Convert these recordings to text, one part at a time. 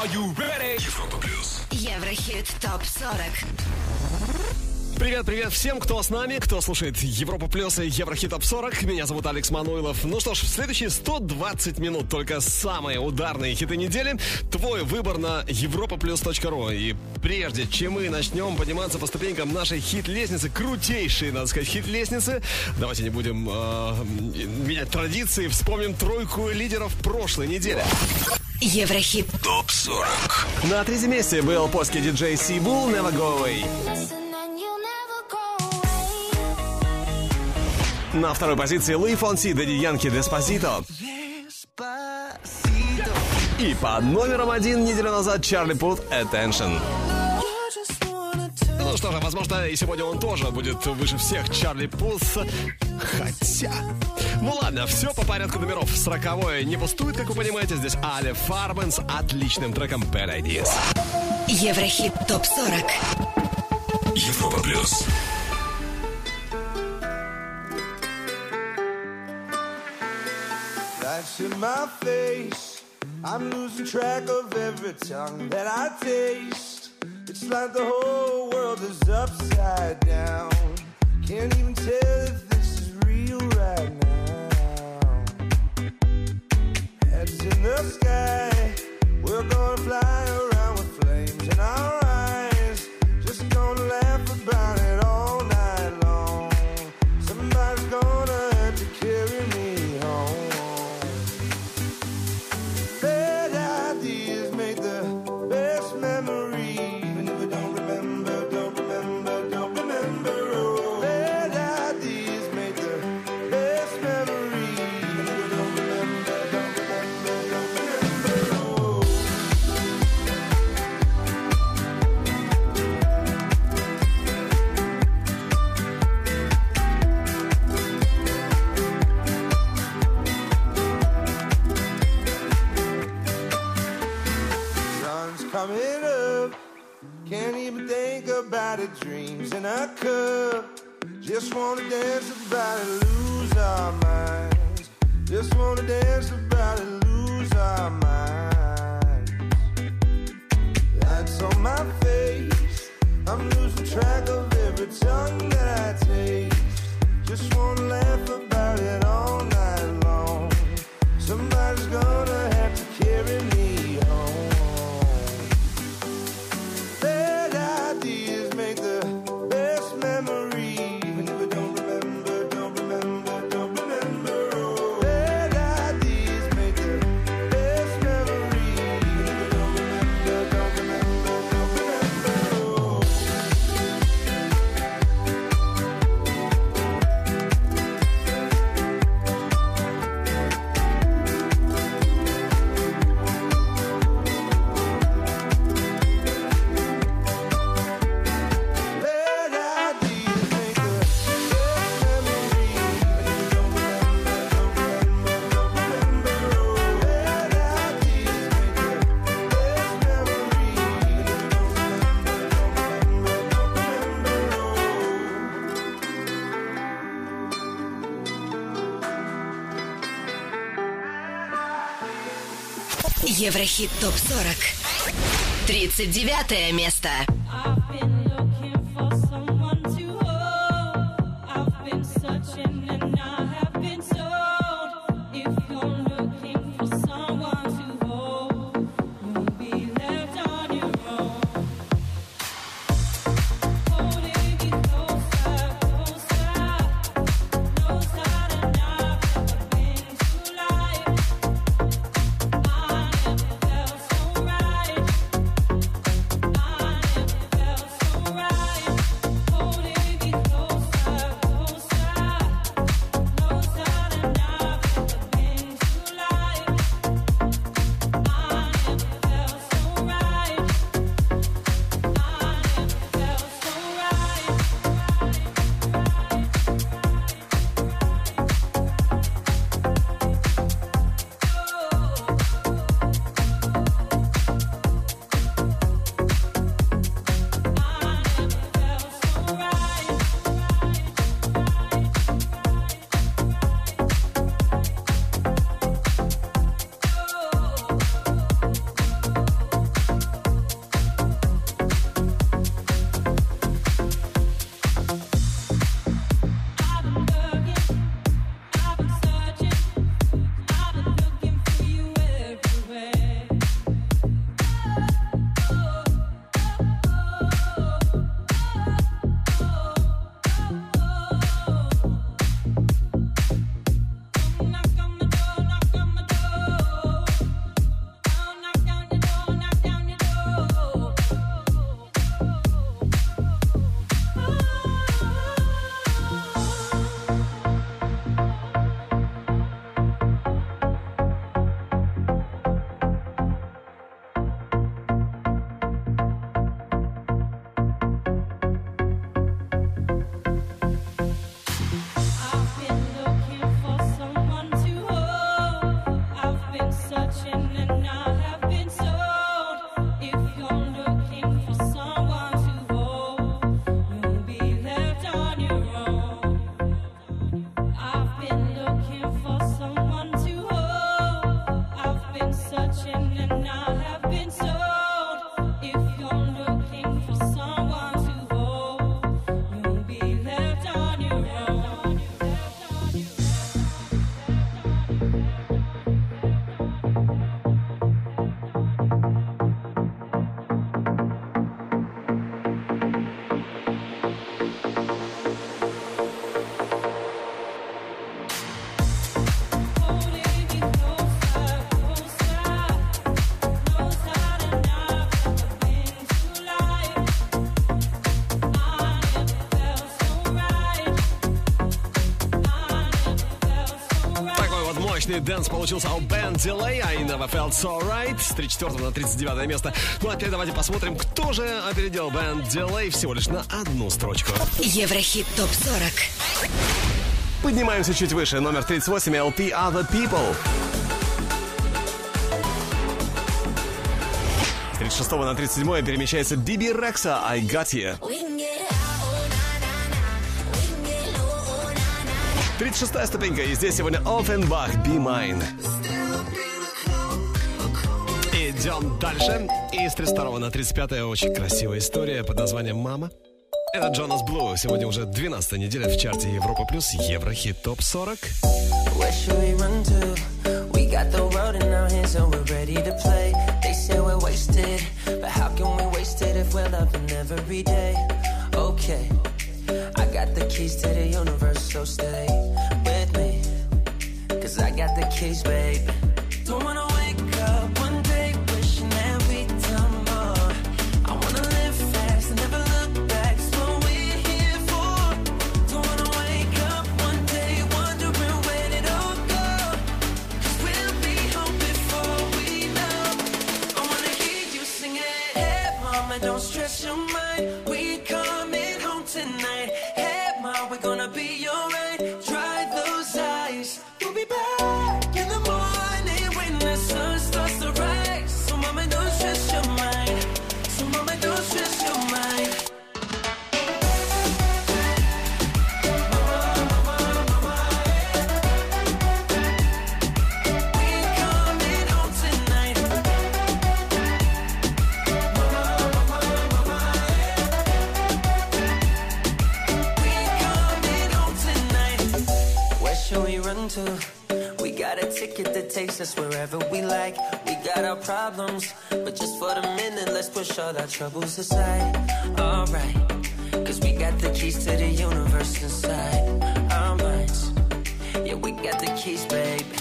Are you ready? Европа плюс. Еврохит топ 40. Привет-привет всем, кто с нами, кто слушает Европа Плюс и Еврохит Топ 40. Меня зовут Алекс Мануилов. Ну что ж, в следующие 120 минут только самые ударные хиты недели. Твой выбор на europaplus.ru. И прежде чем мы начнем подниматься по ступенькам нашей хит-лестницы, крутейшей, надо сказать, хит-лестницы, давайте не будем э, менять традиции, вспомним тройку лидеров прошлой недели. Еврохит. Топ 40. На третьем месте был польский диджей Сибул Never Go Away. На второй позиции Луи Фонси, Дэдди Янки, Деспасито. И под номером один неделю назад Чарли Пут, Attention. Ну что же, возможно, и сегодня он тоже будет выше всех Чарли Пус. Хотя... Ну ладно, все по порядку номеров. Сороковое не пустует, как вы понимаете. Здесь Али Фармен с отличным треком Bad Ideas. Еврохит ТОП-40 Европа плюс. Lights in my face. I'm losing track of every tongue that I taste. It's like the whole world is upside down. Can't even tell if this is real right now. Heads in the sky, we're gonna fly around with flames in our eyes. In a cup. Just wanna dance about it, lose our minds. Just wanna dance about it, lose our minds. Lights on my face. I'm losing track of every tongue that I taste. Just wanna laugh about it all night long. Somebody's gonna have to carry me Еврохит ТОП-40 39 место dance получился у Ben Delay, I Never Felt So Right с 34 на 39 место. Ну а теперь давайте посмотрим, кто же опередил Ben Delay всего лишь на одну строчку. Еврохит ТОП-40. Поднимаемся чуть выше. Номер 38 LP Other People. С 36 на 37 перемещается Bebe Rexha I Got You. 36 ступенька, и здесь сегодня Offenbach Be Mine. Идем дальше. И с 32 на 35 очень красивая история под названием «Мама». Это Джонас Блу. Сегодня уже 12 неделя в чарте Европа Плюс Еврохит Топ 40. Where should we run to? We got the world in our hands and we're ready to play. They say we're wasted, but how can we waste it if we're loving every day? Okay, got the keys to the universe, so stay with me. Cause I got the keys, babe. Us wherever we like. We got our problems, but just for the minute, let's push all our troubles aside. Alright, cause we got the keys to the universe inside our minds. Yeah, we got the keys, baby.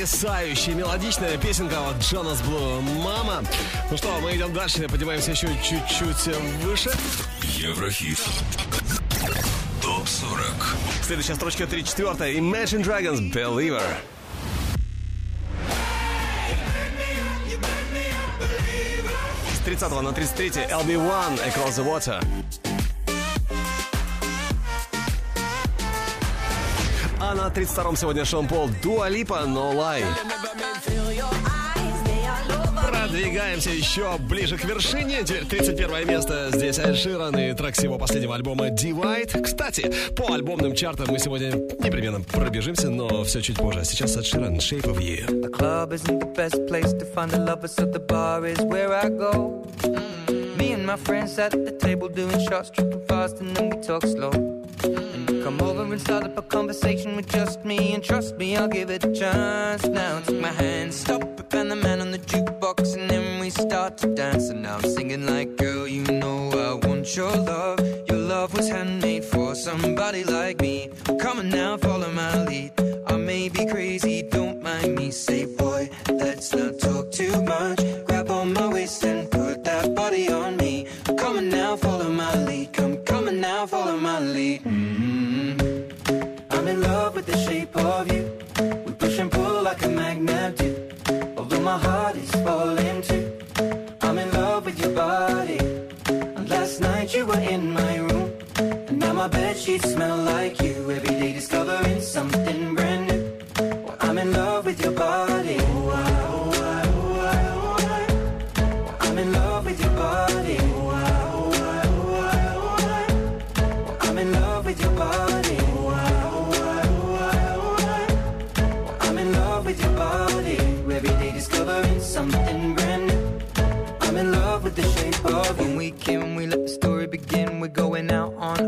Потрясающая мелодичная песенка от Джонас Блу «Мама». Ну что, мы идем дальше, поднимаемся еще чуть-чуть выше. Еврохит. Топ 40. Следующая строчка 34 Imagine Dragons Believer. С 30 на 33 LB1 Across the Water. 32-м сегодня Шон Пол Дуа Липа No Lie. Продвигаемся еще ближе к вершине. Теперь 31 место. Здесь Эд Ширан и трек с его последнего альбома Divide. Кстати, по альбомным чартам мы сегодня непременно пробежимся, но все чуть позже. А сейчас Эд Ширан Shape of You. Me and come over and start up a conversation with just me, and trust me, I'll give it a chance. Now take my hand, stop it, and the man on the jukebox, and then we start to dance. And now I'm singing like, girl, you know I want your love. Your love was handmade for somebody like me. Come on now, follow my lead. I may be crazy, don't mind me. Say, boy, let's not talk too much. Grab on my waist and put that body on me. Come on now, follow my lead. Come, come on now, follow my lead. You. We push and pull like a magnet do. Although my heart is falling too. I'm in love with your body. And last night you were in my room. And now my bed sheets smell like you. Every day discovering something brand new. Well, I'm in love with your body.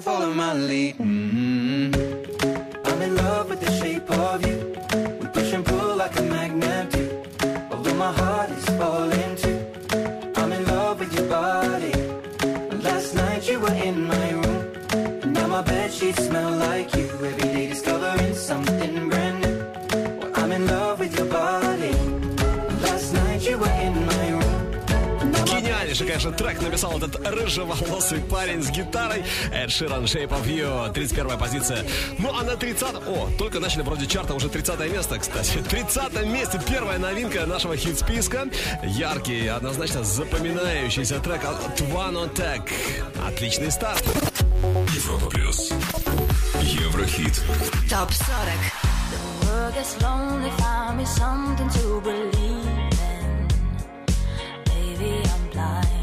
Follow my lead. Конечно, трек написал этот рыжеволосый парень с гитарой. Эд Ширан, Shape of You, 31 позиция. Ну, а на 30 О, только начали вроде чарта, уже 30 место, кстати. В 30 месте первая новинка нашего хит-списка. Яркий, однозначно запоминающийся трек от Twano Tech. Отличный старт. Европа плюс. Еврохит. ТОП 40. world gets lonely, find me something to believe in. Baby, I'm blind.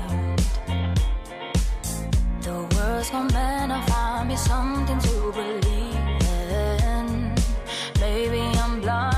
romaner frem i som din superligen Baby, I'm blind.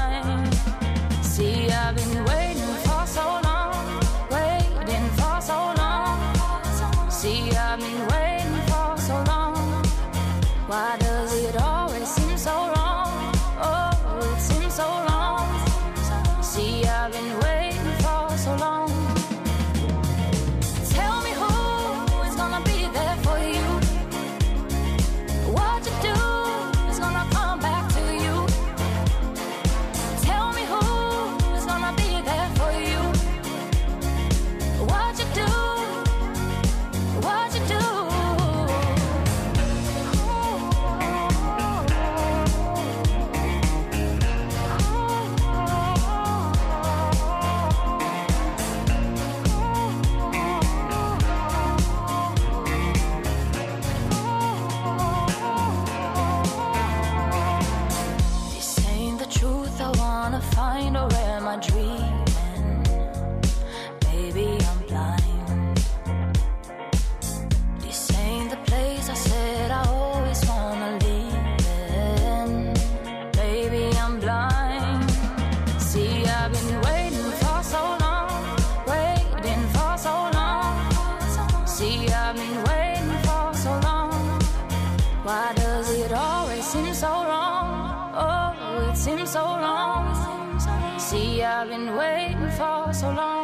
Always seem so wrong? Oh, it seems so long. See, I've been waiting for so long.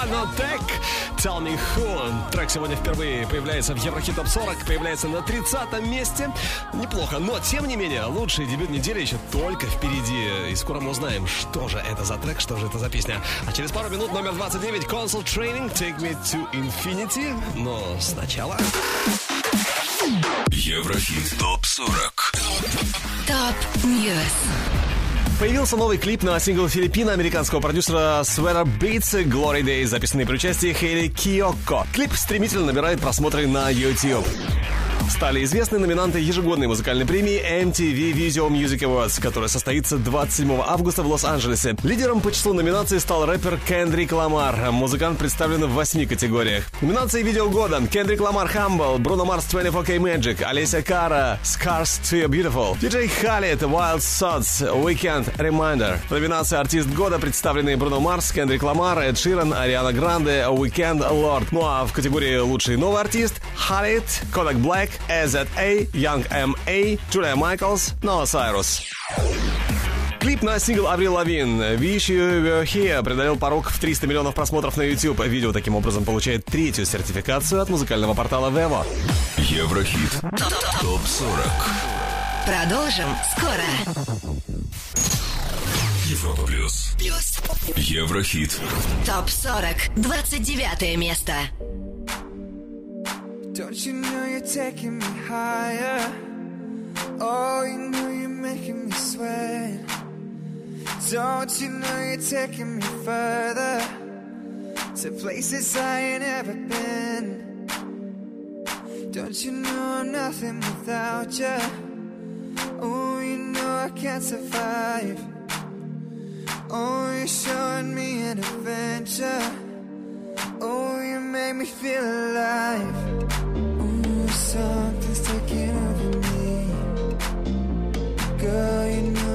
Тек, Tell Me Who. Трек сегодня впервые появляется в Еврохит Топ 40, появляется на 30 месте. Неплохо, но тем не менее, лучший дебют недели еще только впереди. И скоро мы узнаем, что же это за трек, что же это за песня. А через пару минут номер 29 Consoul Trainin Take Me to Infinity. Но сначала... Еврохит. Топ 40. Top News. Появился новый клип на сингл филиппино-американского продюсера Sweater Beats Glory Days, записанный при участии Хейли Киоко. Клип стремительно набирает просмотры на YouTube. Стали известны номинанты ежегодной музыкальной премии MTV Video Music Awards, которая состоится 27 августа в Лос-Анджелесе. Лидером по числу номинаций стал рэпер Кендрик Ламар. Музыкант представлен в восьми категориях. Номинации видео года Кендрик Ламар Humble, Бруно Марс 24K Magic, Олеся Кара Scars to Beautiful, DJ Khaled Wild Sods, Weekend Reminder. Номинации артист года представлены Бруно Марс, Кендрик Ламар, Эд Ширан, Ариана Гранде, Weekend Lord. Ну а в категории лучший новый артист Khaled, Kodak Black, EZA, Young M.A., Джулия Майклс, Ноа Сайрус. Клип на сингл Аврил Лавин «Wish You Were Here» преодолел порог в 300 миллионов просмотров на YouTube. Видео таким образом получает третью сертификацию от музыкального портала Vevo. Еврохит. Топ-40. Продолжим скоро. Европа плюс. Плюс. Еврохит. Топ 40. 29 место. Don't you know you're taking me higher? Oh, you know you're making me sweat. Don't you know you're taking me further to places I ain't ever been? Don't you know I'm nothing without you? Oh, you know I can't survive. Oh, you're showing me an adventure. Oh, you make me feel alive. Ooh, something's taking over me. Girl, you know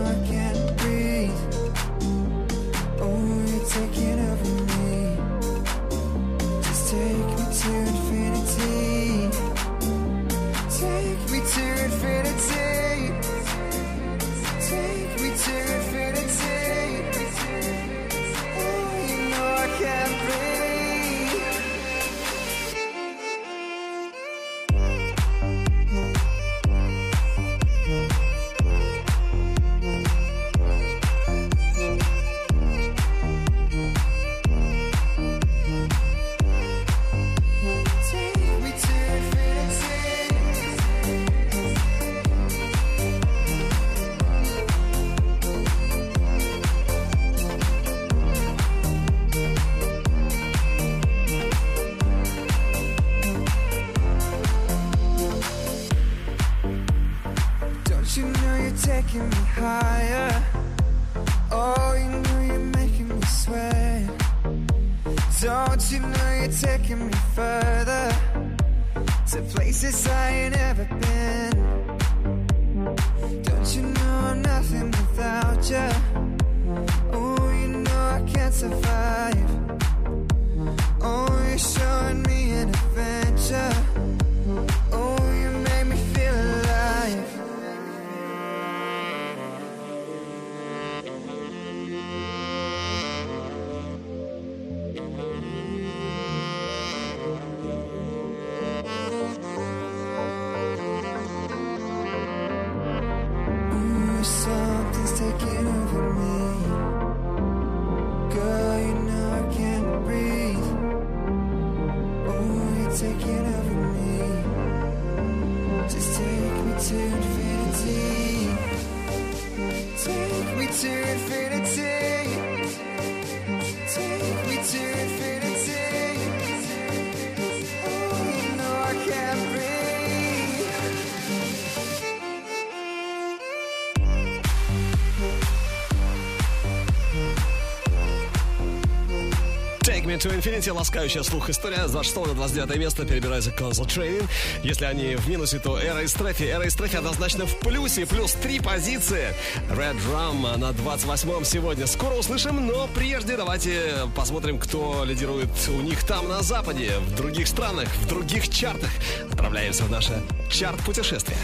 Me to Infinity, ласкающая слух история. С 26 на 29 место перебирается Console Trading. Если они в минусе, то Эра и Стрефи. Эра и Стрефи однозначно в плюсе. Плюс три позиции. Red Drum на 28-м сегодня. Скоро услышим, но прежде давайте посмотрим, кто лидирует у них там на Западе, в других странах, в других чартах. Отправляемся в наше чарт-путешествие.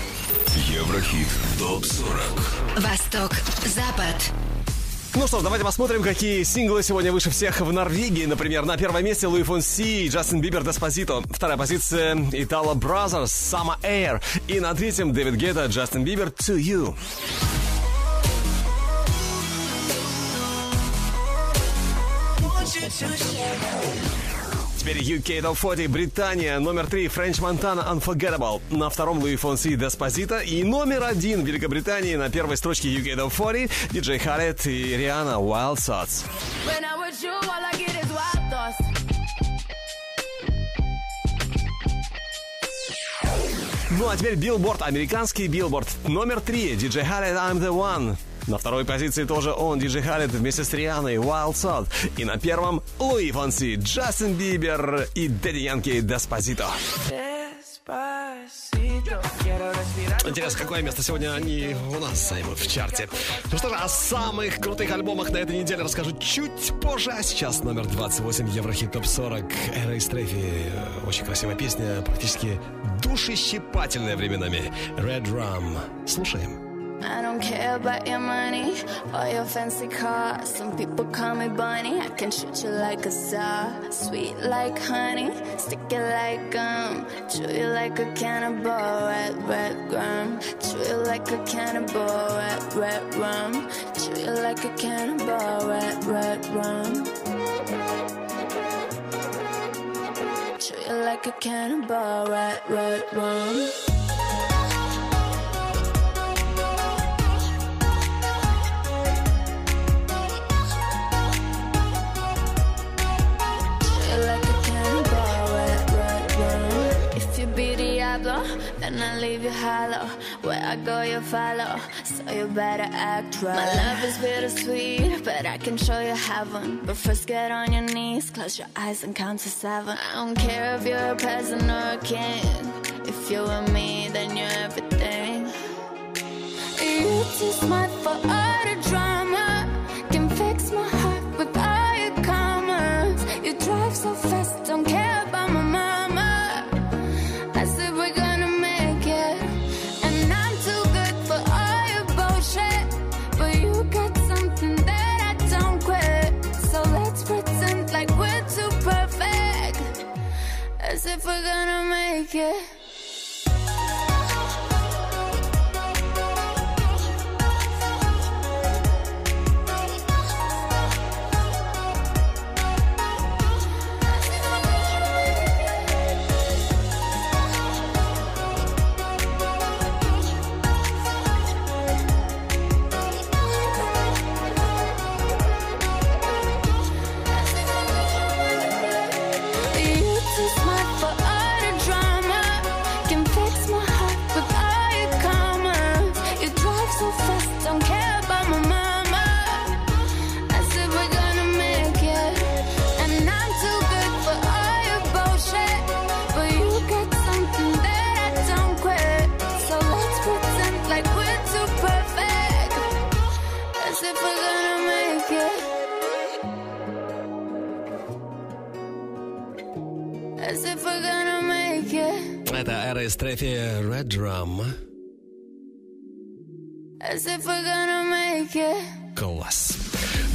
Еврохит. Топ-40. Восток. Запад. Ну что ж, давайте посмотрим, какие синглы сегодня выше всех в Норвегии. Например, на первом месте Луи Фонси и Джастин Бибер Деспозито. Вторая позиция Итало Brothers Summer Air. И на третьем Дэвид Гетта Джастин Бибер To You. UK Top 40, Британия, номер три Френч Монтана Unforgettable, на втором Луи Фонси Деспозито и номер один Великобритании на первой строчке UK Top 40 диджей Халет и Риана Wild Thoughts. Ну а теперь билборд, американский билборд. Номер три. Диджей Халед I'm the One. На второй позиции тоже он, Диджей Халед, вместе с Рианной, Wild Thoughts. И на первом Луи Фонси, Джастин Бибер и Дэдди Янки Despacito. Интересно, какое место сегодня они у нас займут в чарте. Ну что же, о самых крутых альбомах на этой неделе расскажу чуть позже. А сейчас номер 28 Еврохит Топ 40. Эра из Трефи. Очень красивая песня, практически душещипательная временами. Red Rum. Слушаем. I don't care about your money or your fancy car. Some people call me bunny. I can shoot you like a star. Sweet like honey, stick it like gum. Chew you like a cannibal, red, red rum. Chew you like a cannibal, red, red rum. Chew you like a cannibal, red, red rum. Chew you like a cannibal, red, red rum. Then I leave you hollow. Where I go, you follow. So you better act right. My love is bittersweet, but I can show you heaven. But first, get on your knees, close your eyes, and count to seven. I don't care if you're a peasant or a king. If you're with me, then you're everything. You're too smart for all the drama. We're gonna make it. Это эра из Трефи Red Drum. As if we're gonna make it. Класс.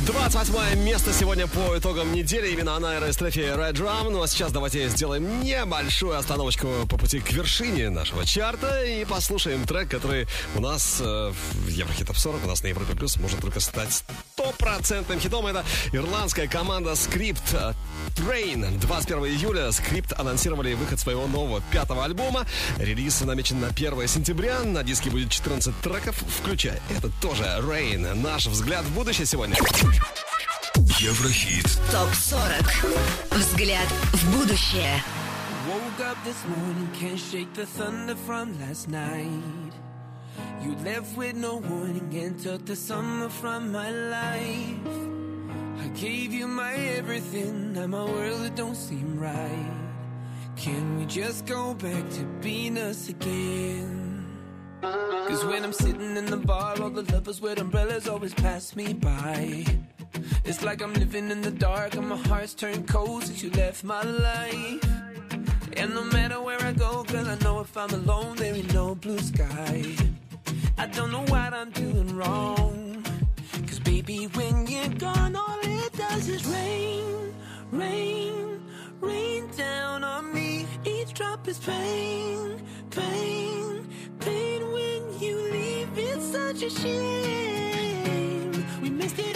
28 место сегодня по итогам недели. Именно она из Трефи Red Drum. Ну а сейчас давайте сделаем небольшую остановочку по пути к вершине нашего чарта и послушаем трек, который у нас э, в Еврохит Топ 40, у нас на Европе Плюс может только стать стопроцентным хитом. Это ирландская команда Script Train. 21 июля Script анонсировали выход своего нового пятого альбома. Релиз намечен на 1 сентября. На диске будет 14 треков, включая это тоже Rain. Наш взгляд в будущее сегодня. Еврохит. ТОП 40. Взгляд в будущее. Woke up this morning, can't shake the thunder from last night. You left with no warning and took the summer from my life. I gave you my everything, now my world it don't seem right. Can we just go back to being us again? Cause when I'm sitting in the bar, all the lovers with umbrellas always pass me by. It's like I'm living in the dark and my heart's turned cold since you left my life. And no matter where I go, girl, I know if I'm alone, there ain't no blue sky. I don't know what I'm doing wrong. Cause baby, when you're gone, all it does is rain, rain, rain down on me. Each drop is pain, pain, pain when you leave. It's such a shame. We messed it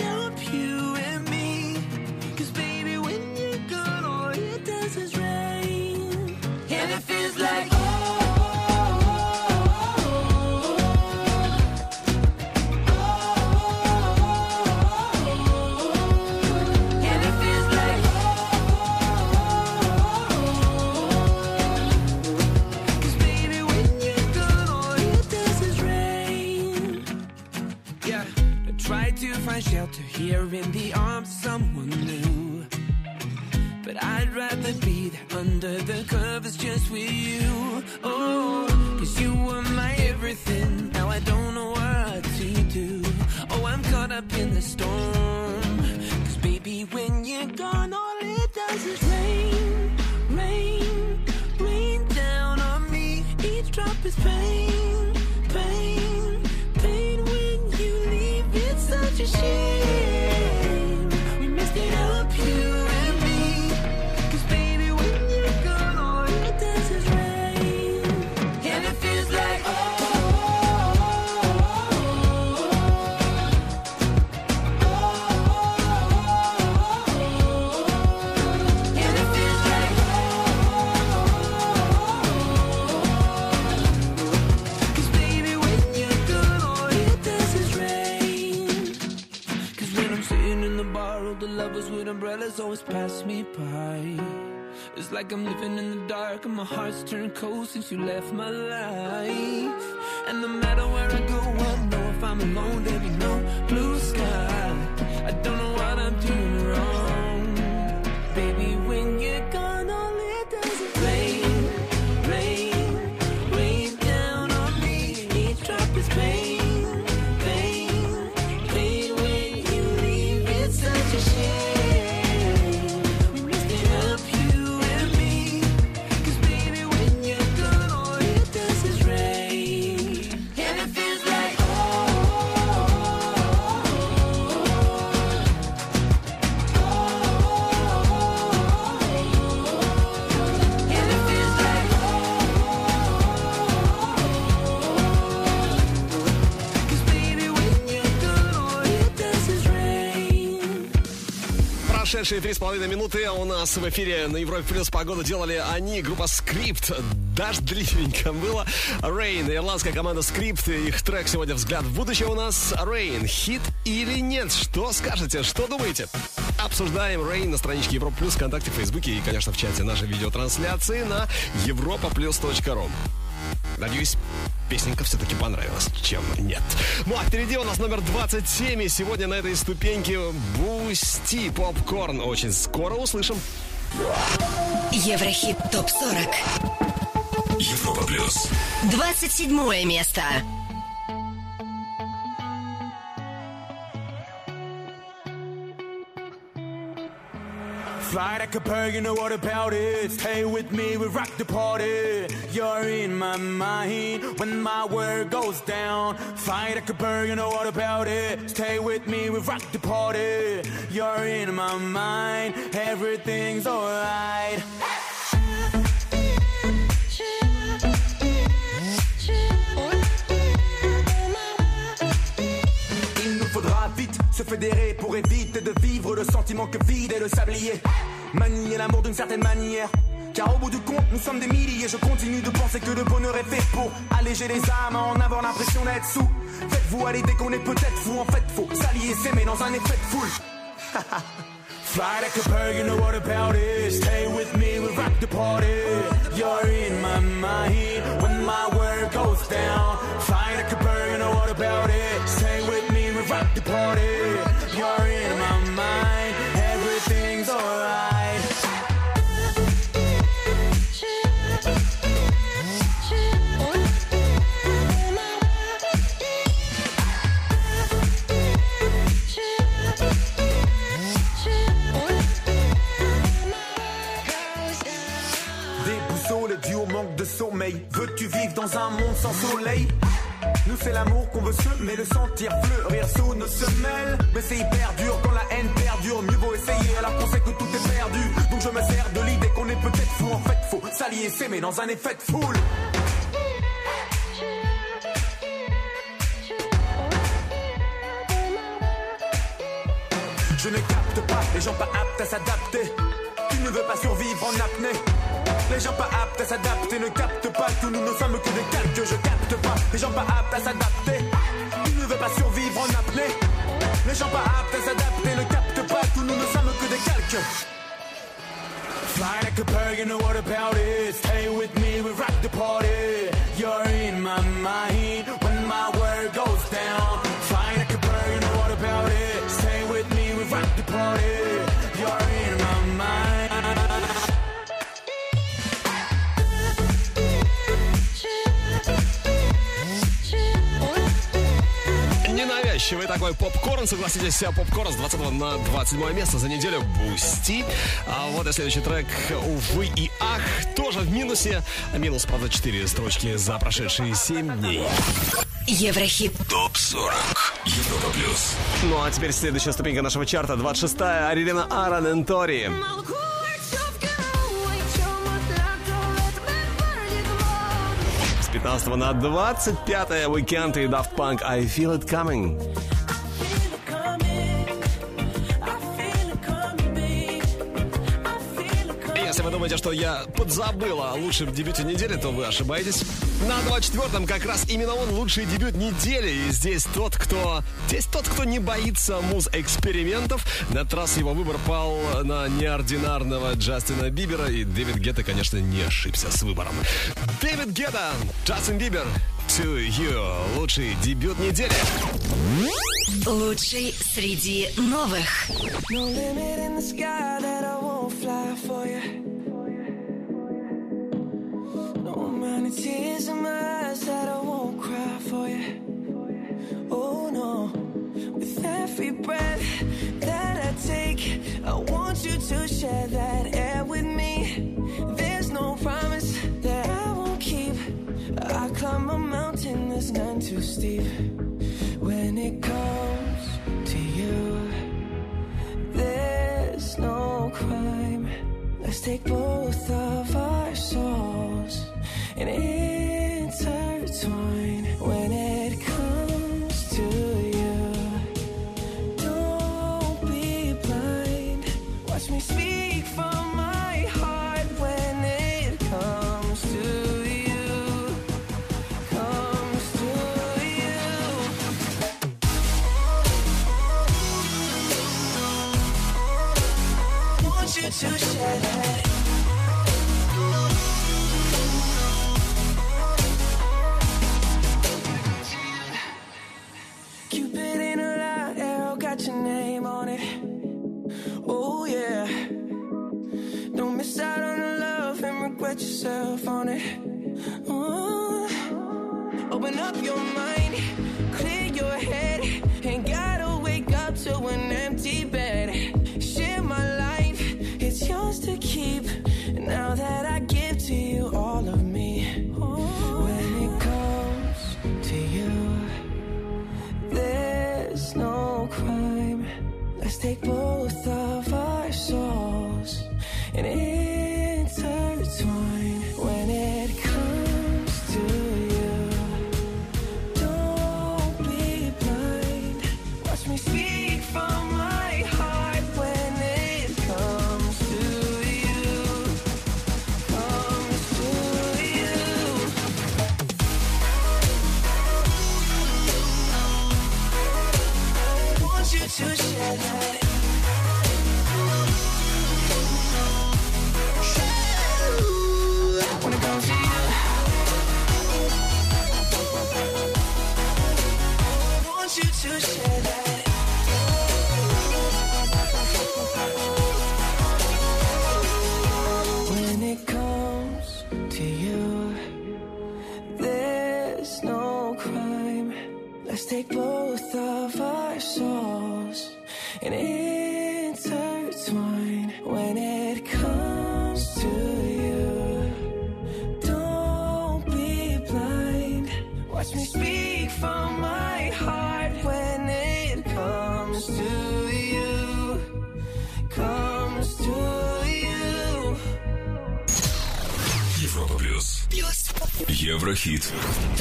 here in the arms of someone new. But I'd rather be there under the covers just with you. Oh, cause you were my everything. Now I don't know what to do. Oh, I'm caught up in the storm. Cause baby, when you're gone, all it does is rain, rain, rain down on me. Each drop is pain, pain, always pass me by. It's like I'm living in the dark and my heart's turned cold since you left my life. And no matter where I go, I know if I'm alone, there'll be no Прошедшие три с половиной минуты у нас в эфире на Европе Плюс погоду делали они, группа Скрипт. Дождливенько было. Rain, ирландская команда Скрипт. Их трек сегодня «Взгляд в будущее» у нас. Rain, хит или нет? Что скажете? Что думаете? Обсуждаем Rain на страничке Европа Плюс, ВКонтакте, Фейсбуке и, конечно, в чате нашей видеотрансляции на europaplus.ru. Надеюсь, песенка все-таки понравилась, чем нет. Ну а впереди у нас номер 27, и сегодня на этой ступеньке Бусти Попкорн. Очень скоро услышим. Еврохит ТОП-40. Европа плюс. 27 место. Fly like a bird, you know what about it? Stay with me, we rock the party. You're in my mind when my world goes down. Fly like a bird, you know what about it? Stay with me, we rock the party. You're in my mind, everything's alright. Se fédérer pour éviter de vivre le sentiment que vide est le sablier. Manier l'amour d'une certaine manière. Car au bout du compte, nous sommes des milliers. Je continue de penser que le bonheur est fait pour alléger les âmes, en avoir l'impression d'être sous. Faites-vous à l'idée qu'on est peut-être fou. En fait, faut s'allier, s'aimer dans un effet de foule. Fly like a bird, you know what about it? Stay with me, we rock the party. You're in my mind when my world goes down. Fly like a bird, you know what about it? Stay alright. Déboussolé dû au manque de sommeil. Veux-tu vivre dans un monde sans soleil? C'est l'amour qu'on veut semer, le sentir fleurir sous nos semelles. Mais c'est hyper dur quand la haine perdure. Mieux vaut essayer alors qu'on sait que tout est perdu. Donc je me sers de l'idée qu'on est peut-être fou. En fait, faut s'allier, s'aimer dans un effet de foule. Je ne capte pas les gens pas aptes à s'adapter. Tu ne veux pas survivre en apnée. Les gens pas aptes à s'adapter ne captent pas que nous ne sommes que des calques. Je capte pas les gens pas aptes à s'adapter. Tu ne veux pas survivre en apnée. Les gens pas aptes à s'adapter ne captent pas que nous ne sommes que des calques. Fly like a bird, you know what about it? Stay with me, we rock the party. You're in my mind when my world goes down. Fly like a bird, you know what about it? Навязчивый такой попкорн, согласитесь, попкорн с 20 на 27 место за неделю Boostee. А вот и следующий трек Увы и ах, тоже в минусе. Минус, правда, 4 строчки за прошедшие 7 дней. Еврохит. ТОП-40. Европа плюс. Ну а теперь следующая ступенька нашего чарта, 26-я, Арилена Ара Nëntori. С 15 на 25 Weekend и Daft Punk I Feel It Coming. Думаете, что я подзабыл о лучшем дебюте недели, то вы ошибаетесь. На 24-м как раз именно он лучший дебют недели. И здесь тот, кто... Здесь тот, кто не боится муз-экспериментов. На этот раз его выбор пал на неординарного Джастина Бибера. И Дэвид Гетта, конечно, не ошибся с выбором. Дэвид Гетта, Джастин Бибер, To You. Лучший дебют недели. Лучший среди новых. No limit in the sky that I won't fly for you. Tears in my eyes that I won't cry for you. Oh no, with every breath that I take, I want you to share that air with me. There's no promise that I won't keep. I climb a mountain that's none too steep. When it comes to you. There's no crime. Let's take both of our souls and intertwine. When it comes to you, don't be blind. Watch me speak from my heart when it comes to you. Comes to you. want you to share that.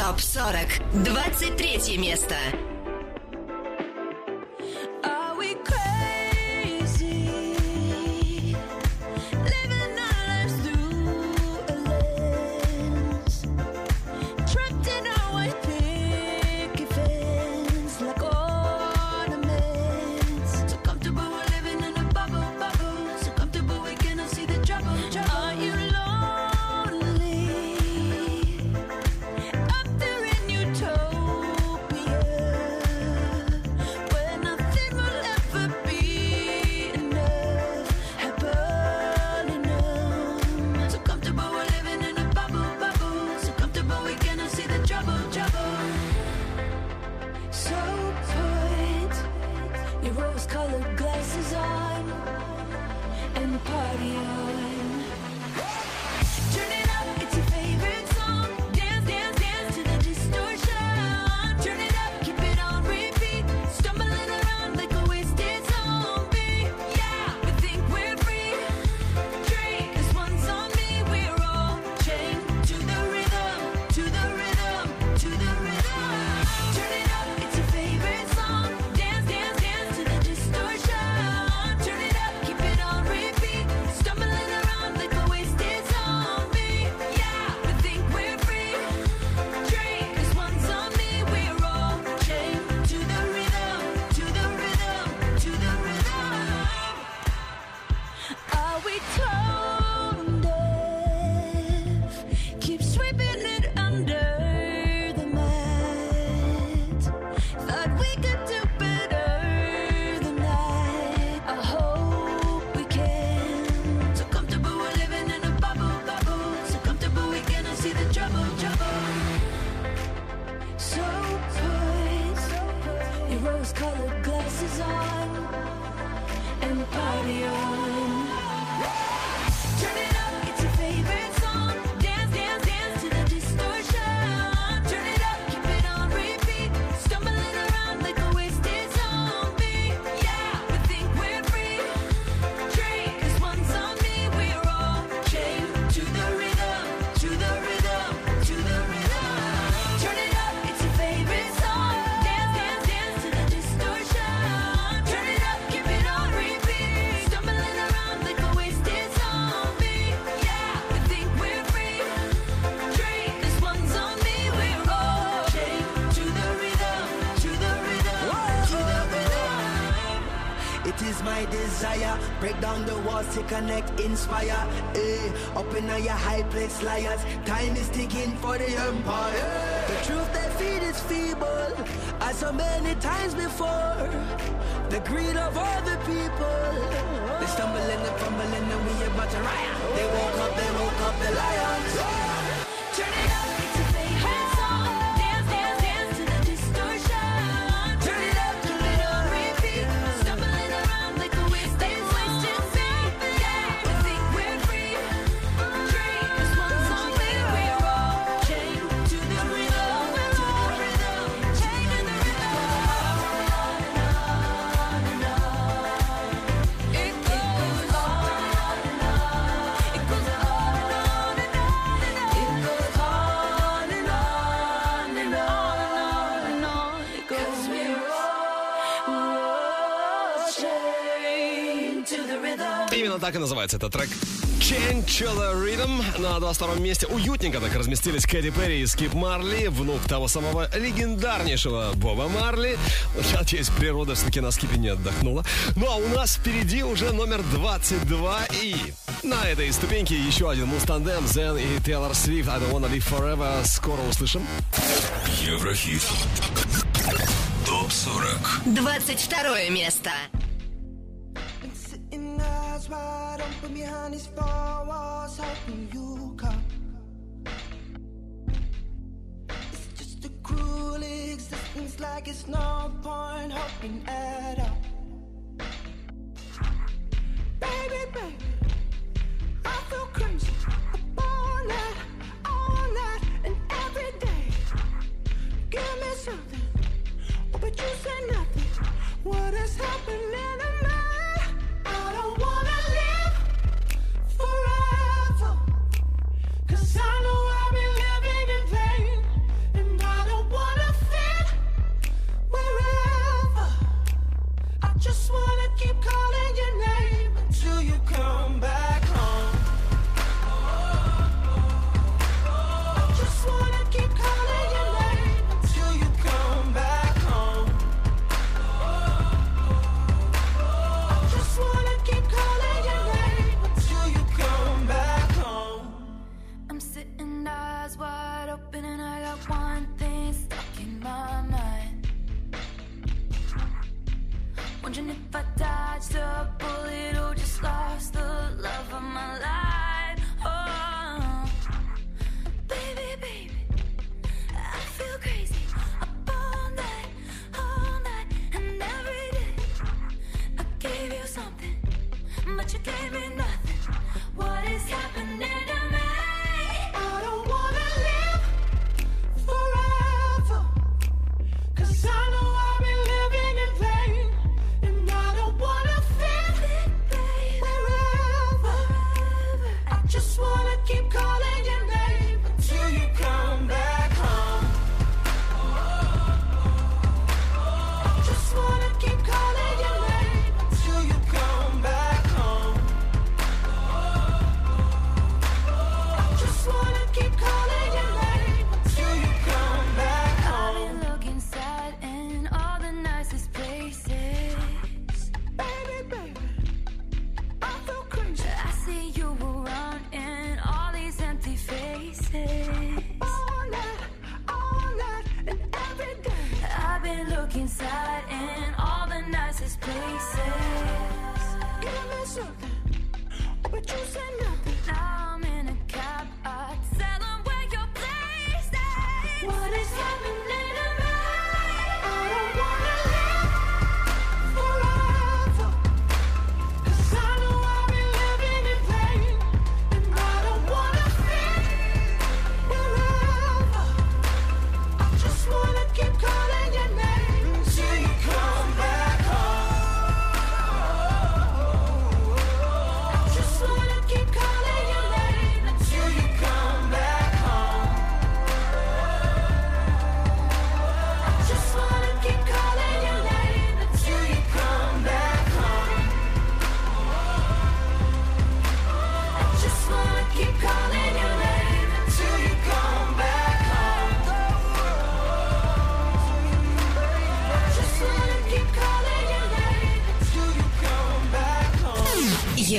ТОП-40. 23 место. inspire. Eh, up in all your high place liars. Time is ticking for the empire. The truth they feed is feeble, as so many times before. The greed of all the people. They stumbling and fumbling, and we about to riot. They woke up, they woke up, they liar. Именно так и называется этот трек. Changeler Rhythm на 22 месте. Уютненько так разместились Кэти Перри и Скип Марли, внук того самого легендарнейшего Боба Марли. Надеюсь, природа все-таки на Скипе не отдохнула. Ну а у нас впереди уже номер 22 и... На этой ступеньке еще один Мустандем, Зен и Тейлор Свифт. I don't wanna live forever. Скоро услышим. Еврохит. Топ 40. 22 место. But behind these four walls, how can you come? It's just a cruel existence, like it's no point hoping at all. Baby, baby, I feel crazy. All night, all night, and every day. Give me something, but you said nothing. What has happened? but you said no.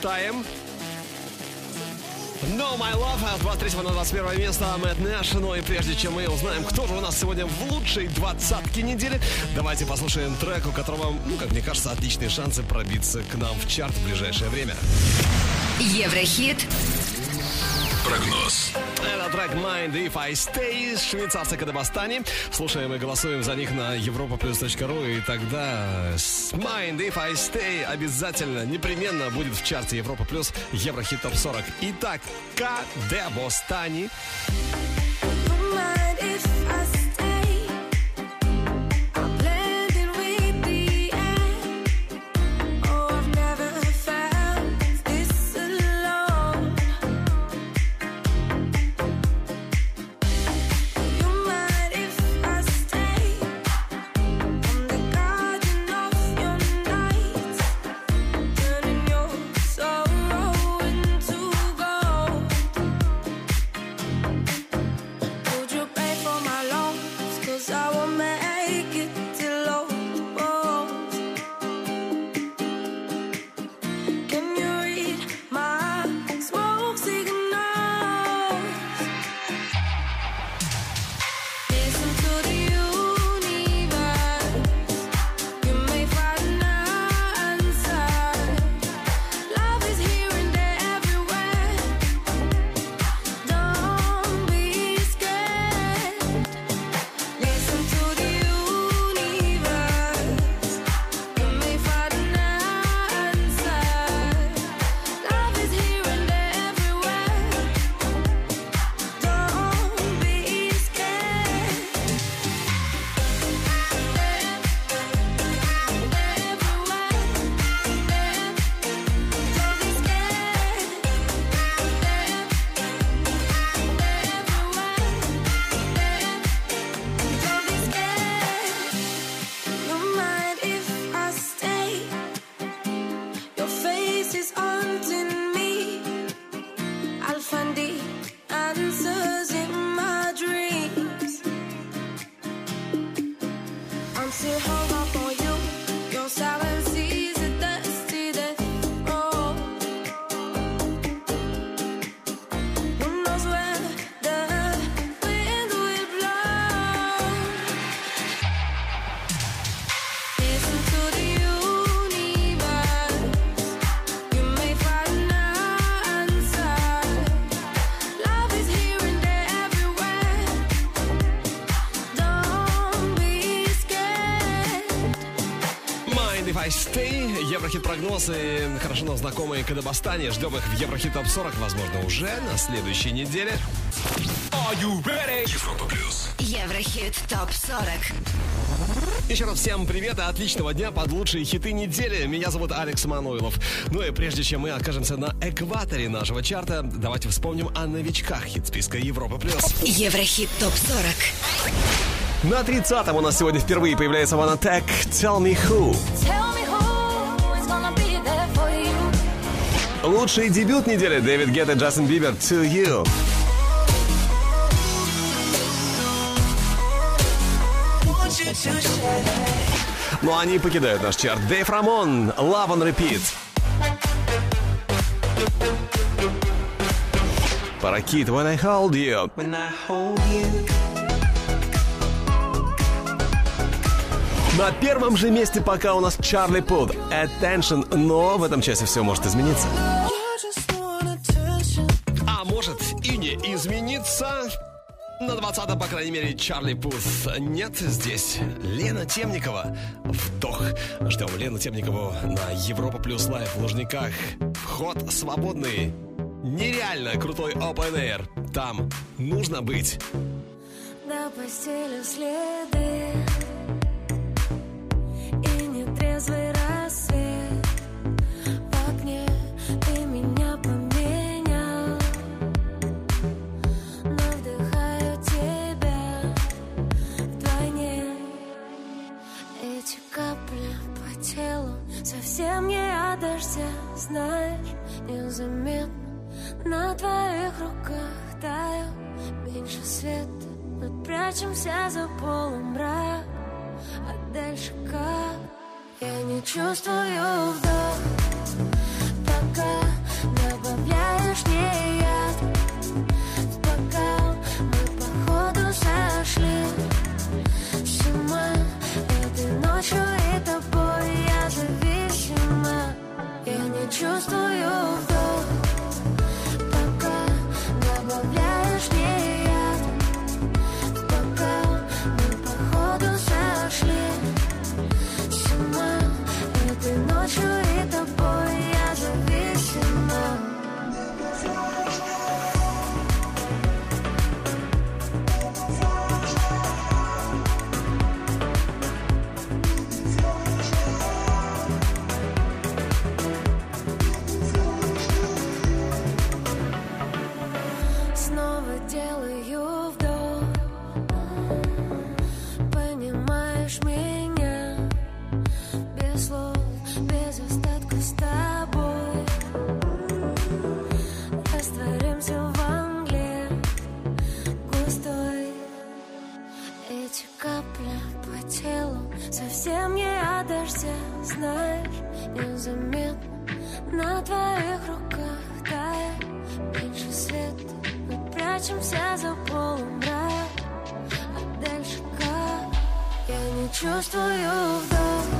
Взлетаем. No My Love от 23 на 21 место Мэтт Нэш. Ну и прежде чем мы узнаем, кто же у нас сегодня в лучшей двадцатке недели, давайте послушаем трек, у которого, ну, как мне кажется, отличные шансы пробиться к нам в чарт в ближайшее время. Еврохит Прогноз. Трек Mind If I Stay из швейцарца Кадабастани. Слушаем и голосуем за них на europaplus.ru. И тогда Mind If I Stay обязательно, непременно будет в чарте Европа Плюс Еврохит Топ 40. Итак, Кадабостани. Would Прогноз и хорошо нам знакомые Кадабастани. Ждем их в Еврохит Топ 40, возможно, уже на следующей неделе. Европа плюс. Еврохит ТОП-40. Еще раз всем привет и отличного дня под лучшие хиты недели. Меня зовут Алекс Мануилов. Ну и прежде чем мы окажемся на экваторе нашего чарта, давайте вспомним о новичках хит списка Европа плюс. Еврохит ТОП-40. На 30-м у нас сегодня впервые появляется Ван Attack Tell Me Who. Tell me who Лучший дебют недели Дэвид Гетт и Джастин Бибер To You. Ну а они покидают наш чарт. Дэйв Рамон, Love on Repeat. Паракит, When I Hold You. When I hold you. На первом же месте пока у нас Чарли Пут, Attention, но в этом часе все может измениться. Измениться. На 20-м, по крайней мере, Чарли Пус. Нет здесь Лена Темникова. Вдох. Ждем Лену Темникову на Европа Плюс Лайв в Лужниках. Вход свободный. Нереально крутой open air. Там нужно быть. На постели следы И нетрезвый рассвет Совсем не от Знаешь, незаметно. На твоих руках таю Меньше света. Мы прячемся за полумрак А дальше как? Я не чувствую вдох. Пока добавляешь мне яд В бокал мы походу сошли. С ума этой ночью и тобой чувствую вдох. Пока добавляешь мне яд В бокал мы походу сошли. С ума этой ночью и тобой дождя Знаешь, незаметно. На твоих руках тает Меньше света. Мы прячемся за полумрак А дальше как? Я не чувствую вдох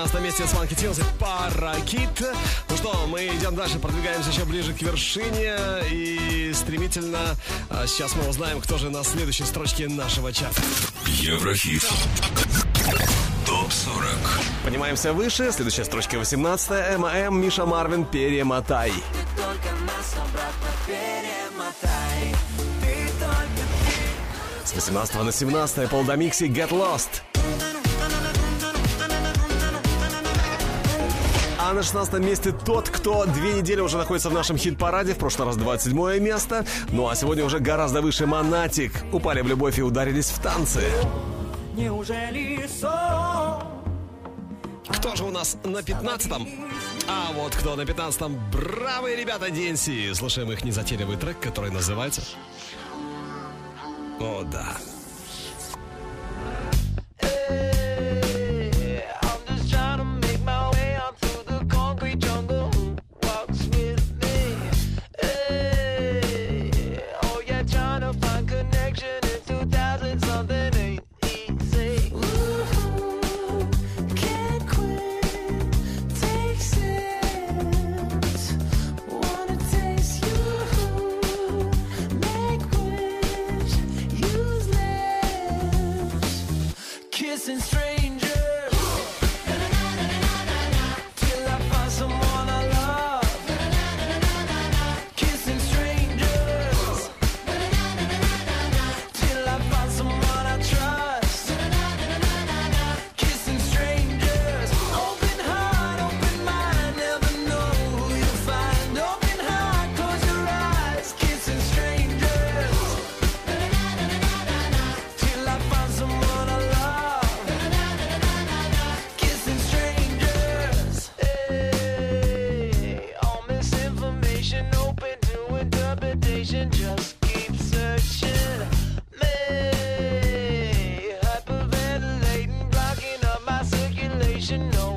15 месте с Monkey Tunes Паракит. Ну что, мы идем дальше, продвигаемся еще ближе к вершине и стремительно а сейчас мы узнаем, кто же на следующей строчке нашего чата. Еврохит. Топ 40. Поднимаемся выше. Следующая строчка 18. ММ Миша Марвин перемотай. С 18 на 17 Полдомикси Get Lost. На 16 месте тот, кто две недели уже находится в нашем хит-параде, в прошлый раз 27 место. Ну а сегодня уже гораздо выше Монатик. Упали в любовь и ударились в танцы. Неужели сон? Кто же у нас на 15-м? А вот кто на 15-м? Бравые ребята Денси. Слушаем их незатейливый трек, который называется... О, да. you know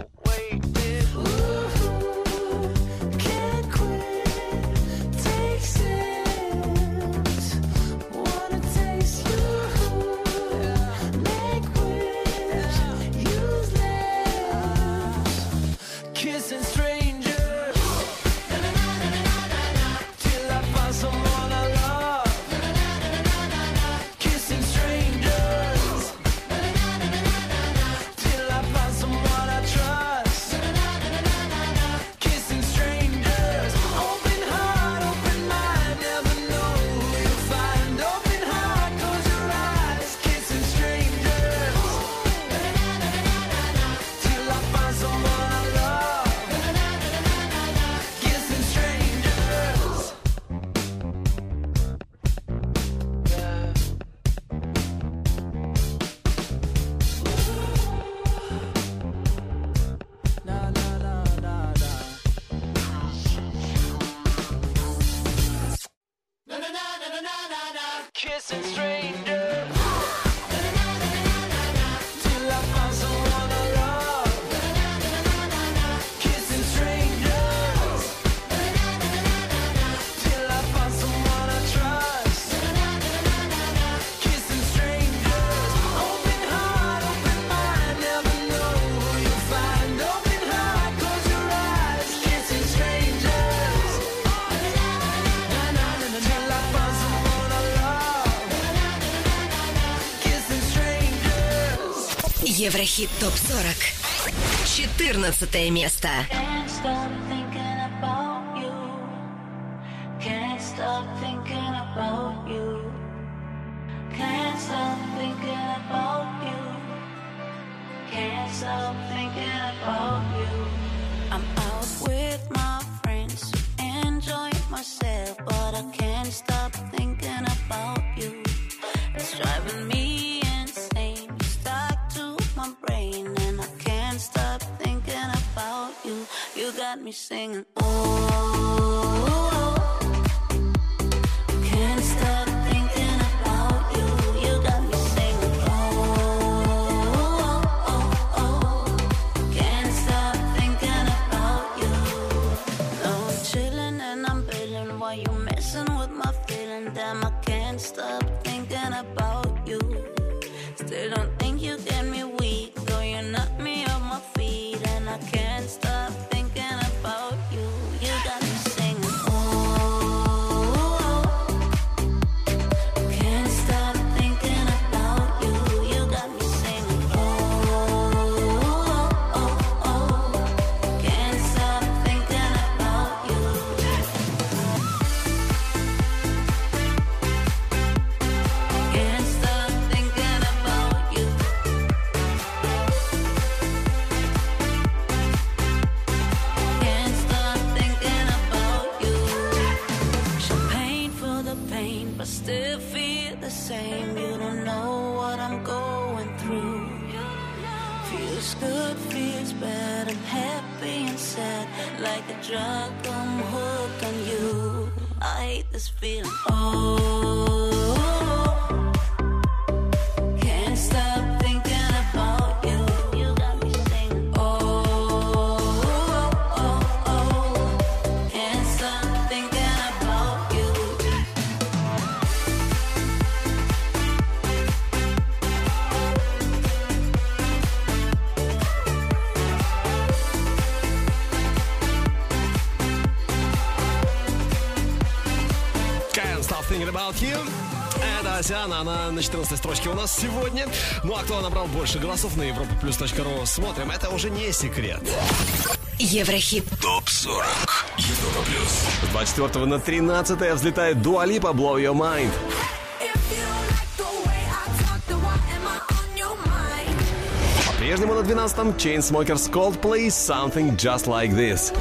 Еврохит ТОП-40. 14 место. You. Это Асиана, она на 14 строчке у нас сегодня. Ну а кто набрал больше голосов на europaplus.ru, смотрим. Это уже не секрет. Еврохит. ТОП-40. Европа плюс. С 24 на 13 взлетает Дуалипа Blow Your Mind. По-прежнему на 12-м Chainsmokers Coldplay Something Just Like This.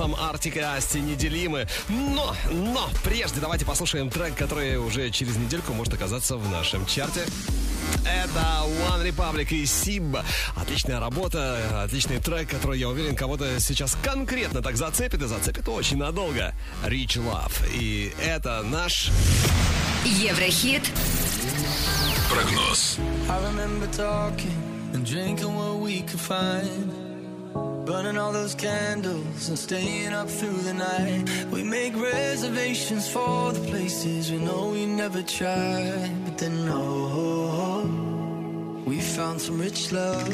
11-м Артик и Асти неделимы. Но, но, прежде давайте послушаем трек, который уже через недельку может оказаться в нашем чарте. Это One Republic и Sib. Отличная работа, отличный трек, который, я уверен, кого-то сейчас конкретно так зацепит и зацепит очень надолго. Rich Love. И это наш... Еврохит. Прогноз. I remember talking and drinking what we could find. Burning all those candles and staying up through the night. We make reservations for the places we know we never tried. But then, no, we found some rich love.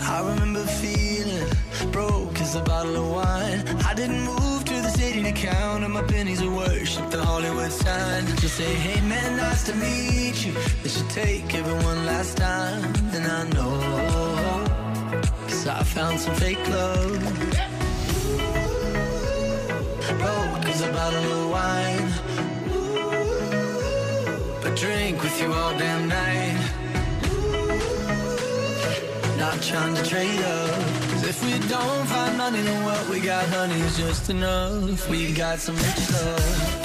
I remember feeling broke as a bottle of wine. I didn't move to the city to count on my pennies of worship the Hollywood sign. Just say, hey man, nice to meet you. They should take everyone last time. Then I know, cause I found some fake love. Broke as a bottle of wine. But drink with you all damn night. Not trying to trade up. Cause if we don't find money, then what we got, honey, is just enough. We got some rich love.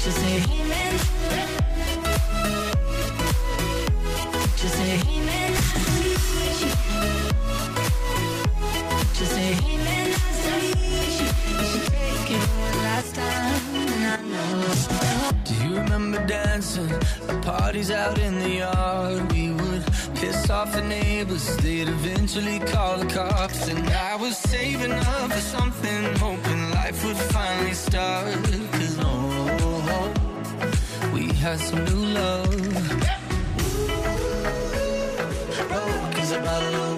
Just say, hey parties out in the yard? We would piss off the neighbors, they'd eventually call the cops. And I was saving up for something, hoping life would finally start. Cause no, we had some new love. moral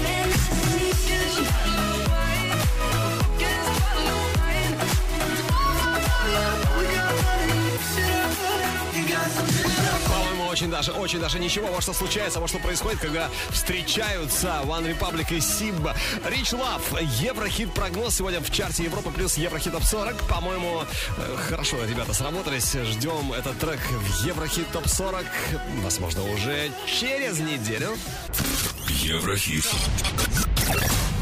очень даже, очень даже ничего, во что случается, во что происходит, когда встречаются One Republic и Сибба. Rich Love, Еврохит прогноз сегодня в чарте Европа плюс Еврохит топ 40. По-моему, э, хорошо, ребята, сработались. Ждем этот трек в Еврохит топ 40. Возможно, уже через неделю. Еврохит.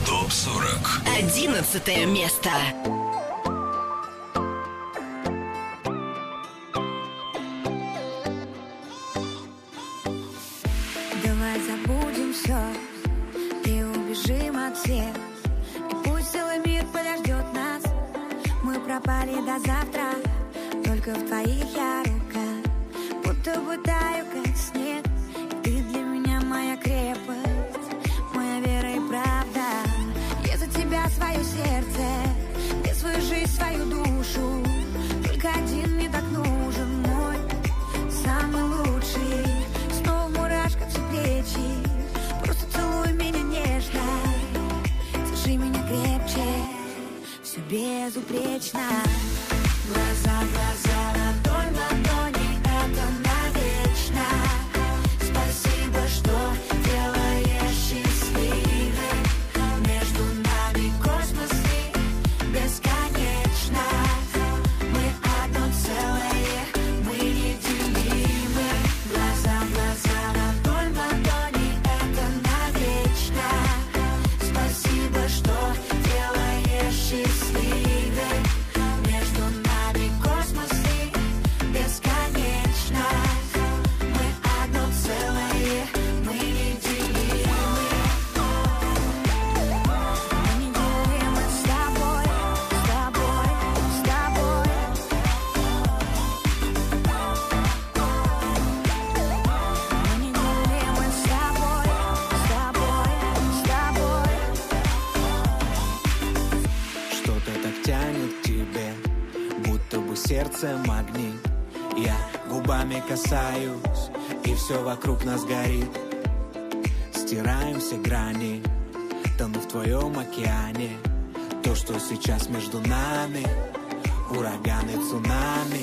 Топ 40. Одиннадцатое место. Все вокруг нас горит. Стираем все грани, тону в твоем океане. То, что сейчас между нами, ураганы, цунами.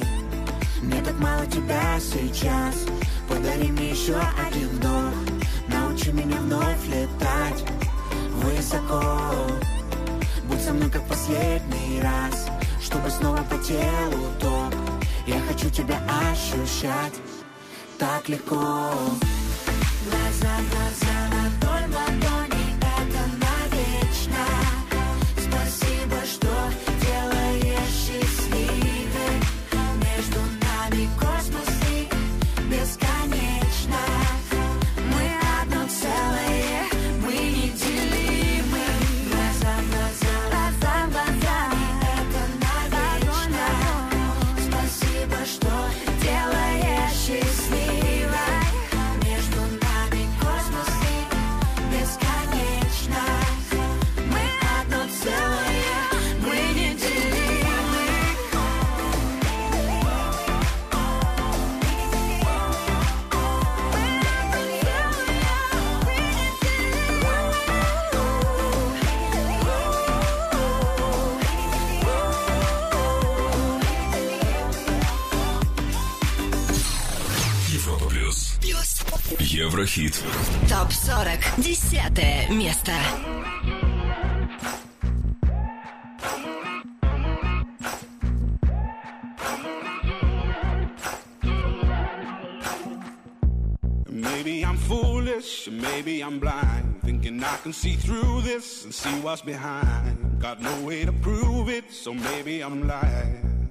Мне так мало тебя сейчас, подари мне еще один вдох. Научи меня вновь летать высоко. Будь со мной как последний раз Чтобы снова по телу ток Я хочу тебя ощущать Так miasta. Maybe I'm foolish, maybe I'm blind, thinking I can see through this and see what's behind. Got no way to prove it, so maybe I'm lying.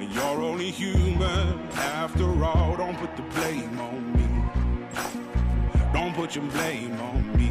And you're only human after all. Don't put the blame on me. Don't put your blame on me.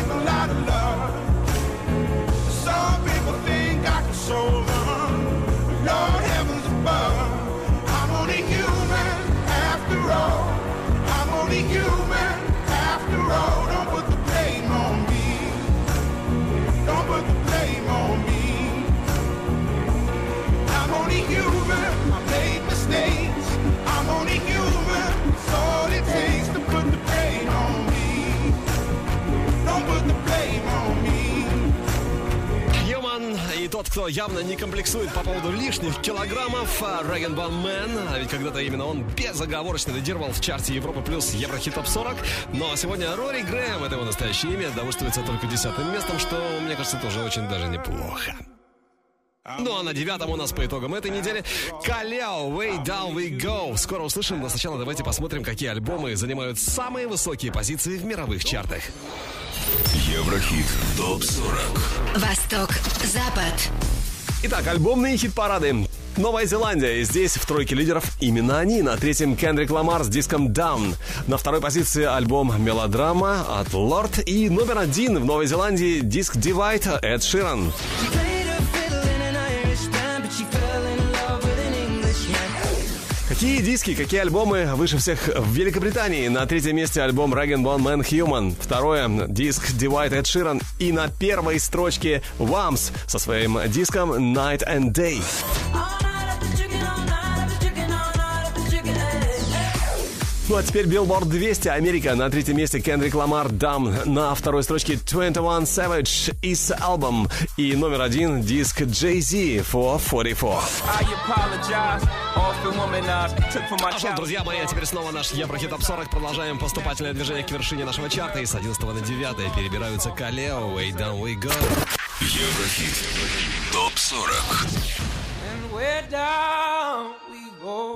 тот, кто явно не комплексует по поводу лишних килограммов, а, Рэган Ван Мэн, а ведь когда-то именно он безоговорочно лидировал в чарте Европа плюс Еврохит Топ 40, но сегодня Рори Грэм, это его настоящее имя, довольствуется только десятым местом, что, мне кажется, тоже очень даже неплохо. Ну а на девятом у нас по итогам этой недели Каляо, Way Down We Go. Скоро услышим, но сначала давайте посмотрим, какие альбомы занимают самые высокие позиции в мировых чартах. Еврохит ТОП-40 Восток, Запад. Итак, альбомные хит-парады. Новая Зеландия. Здесь в тройке лидеров именно они. На третьем Кендрик Ламар с диском Down. На второй позиции альбом Мелодрама от Lord. И номер один в Новой Зеландии диск Divide Эд Ширан. Какие диски, какие альбомы выше всех в Великобритании? На третьем месте альбом Rag Bone Man Human. Второе — диск Divide Ed Sheeran. И на первой строчке Wams со своим диском Night and Day. Ну а теперь Billboard 200 Америка. На третьем месте Кендрик Ламар Дам. На второй строчке 21 Savage Is Album. И номер один диск Jay-Z for 44. I apologize. Often womanized. Took from my Ну что, друзья мои, а теперь снова наш Еврохит Топ 40. Продолжаем поступательное движение к вершине нашего чарта. И с 11 на 9 перебираются Калео, Way Down We Go. Еврохит ТОП-40 And where down we go,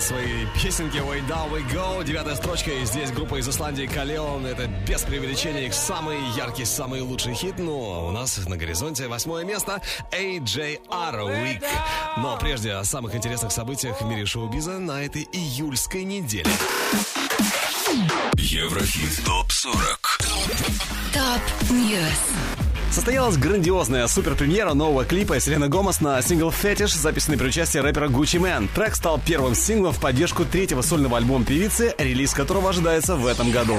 своей песенки Way Down We Go. Девятая строчка. И здесь группа из Исландии Kaleo. Это без преувеличения их самый яркий, самый лучший хит. Ну, а у нас на горизонте восьмое место AJR Weak. Но прежде о самых интересных событиях в мире шоу-биза на этой июльской неделе. Еврохит ТОП-40 Топ News. Состоялась грандиозная суперпремьера нового клипа Селена Гомес на сингл «Фетиш», записанный при участии рэпера Gucci Mane. Трек стал первым синглом в поддержку третьего сольного альбома певицы, релиз которого ожидается в этом году.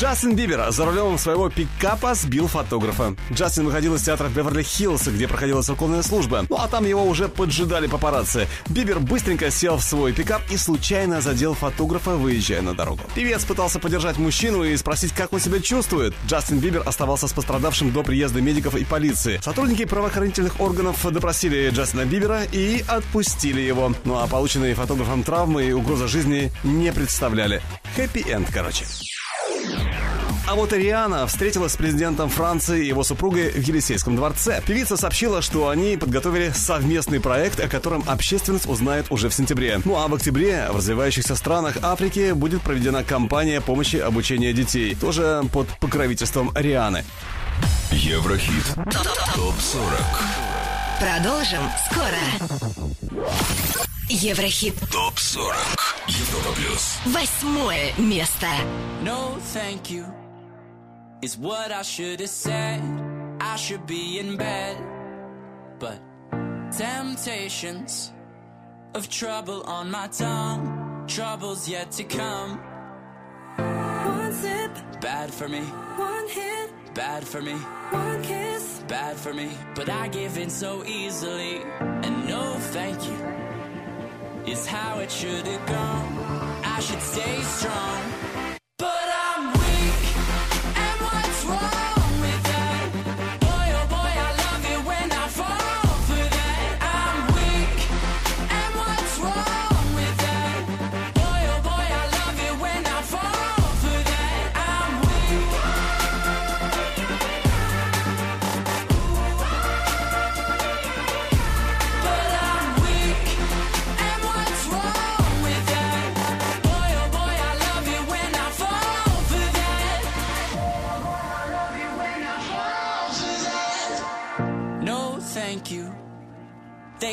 Джастин Бибер за рулем своего пикапа сбил фотографа. Джастин выходил из театра в Беверли-Хиллз, где проходила церковная служба. Ну а там его уже поджидали папарацци. Бибер быстренько сел в свой пикап и случайно задел фотографа, выезжая на дорогу. Певец пытался поддержать мужчину и спросить, как он себя чувствует. Джастин Бибер оставался с пострадавшим до приезда медиков и полиции. Сотрудники правоохранительных органов допросили Джастина Бибера и отпустили его. Ну а полученные фотографом травмы и угроза жизни не представляли. Хэппи-энд, короче. А вот и Риана встретилась с президентом Франции и его супругой в Елисейском дворце. Певица сообщила, что они подготовили совместный проект, о котором общественность узнает уже в сентябре. Ну а в октябре в развивающихся странах Африки будет проведена кампания помощи обучения детей, тоже под покровительством Рианы. Еврохит ТОП-40 Продолжим скоро. Еврохит. ТОП-40 Европа Плюс Восьмое место. No, thank you. Is what I should have said. I should be in bed. But temptations of trouble on my tongue. Troubles yet to come. One sip, Bad for me, one hit, bad for me, one kiss. bad for me. But I give in so easily. And no, thank you. Is how it should have gone. I should stay strong.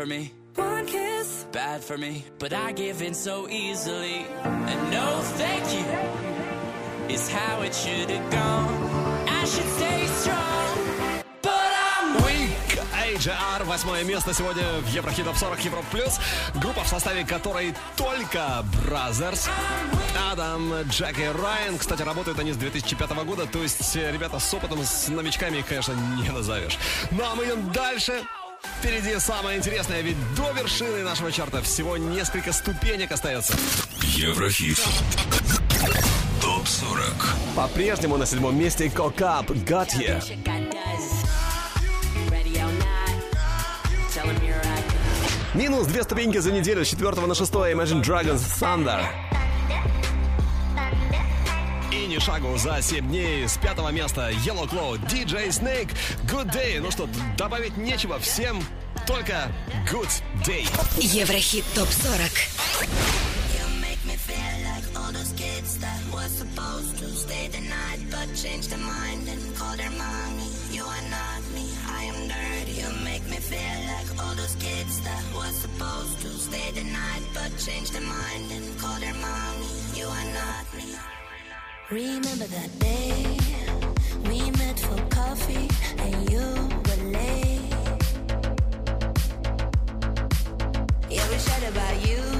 for me, one kiss. bad for me. But I give in so easily, and no thank you is how it should have gone. I should stay strong, but I'm weak. AJR, восьмое место сегодня в Еврохит Топ 40 Европ Плюс. Группа, в составе которой только Brothers. Адам, Джек и Райан. Кстати, работают они с 2005 года, то есть э, ребята с опытом, с новичками их, конечно, не назовешь. Ну а мы идем дальше. Впереди самое интересное, ведь до вершины нашего чарта всего несколько ступенек остается. Еврохит. Топ 40. По-прежнему на седьмом месте Кокап Got Here. Минус две ступеньки за неделю с 4 на 6 Imagine Dragons Thunder. И ни шагу за 7 дней с пятого места Yellow Claw, DJ Snake, Good Day. Ну что, добавить нечего, всем только Good Day. Еврохит ТОП-40. make me feel like all those kids that were supposed to stay the night but changed their mind and call their mommy. You are not me, I am dirty. You make me feel like all those kids that were supposed to stay the night but changed their mind and call their mommy. You are not me. Remember that day we met for coffee and you were late. Yeah, we chat about you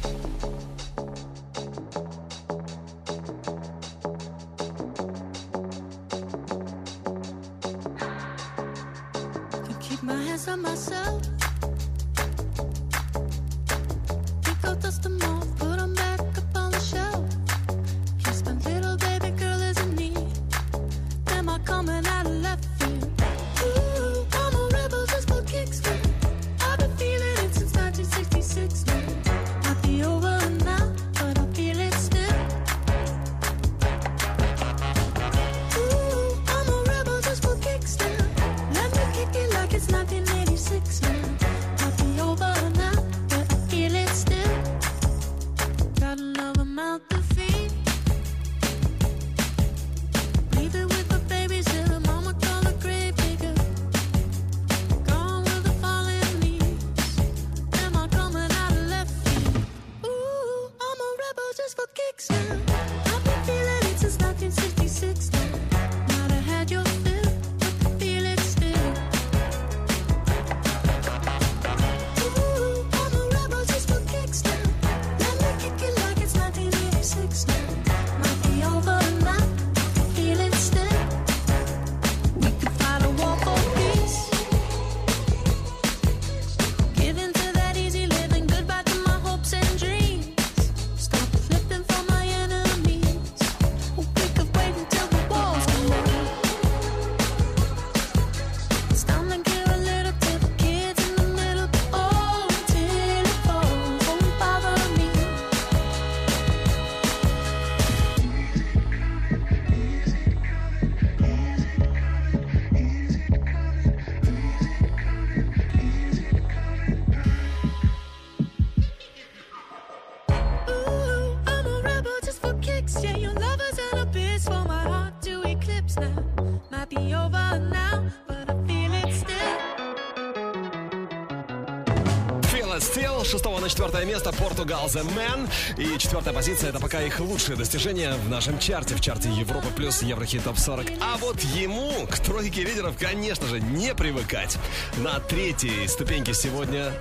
четвертое место Португал The Man. И четвертая позиция это пока их лучшее достижение в нашем чарте, в чарте Европы плюс Еврохит Топ 40. А вот ему к тройке лидеров, конечно же, не привыкать. На третьей ступеньке сегодня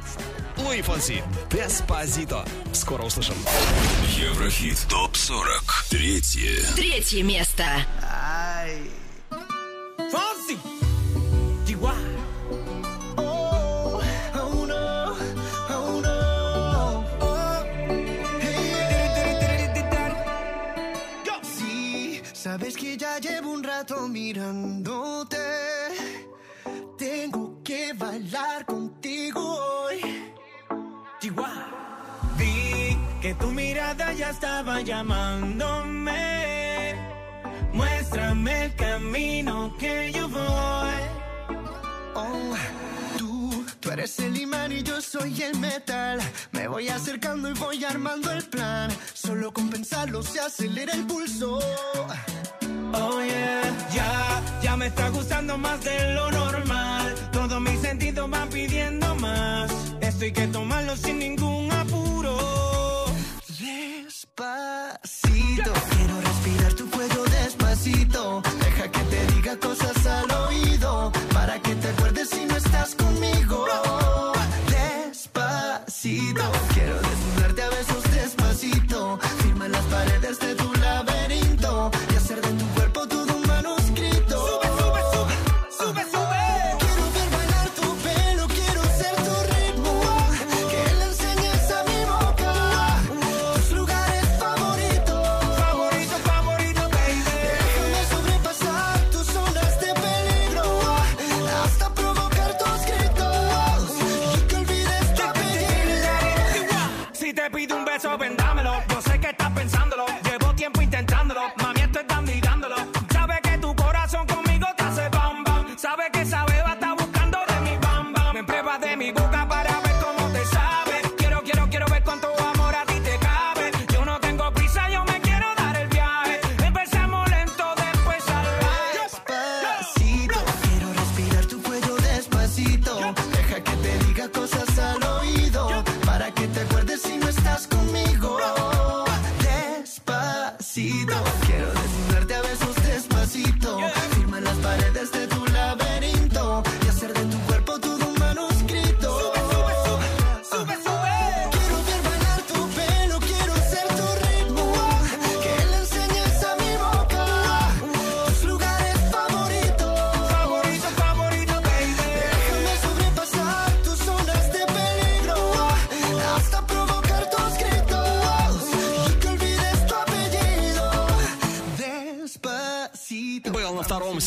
Луи Фонси. Деспозито. Скоро услышим. Еврохит Топ 40. Третье. Третье место.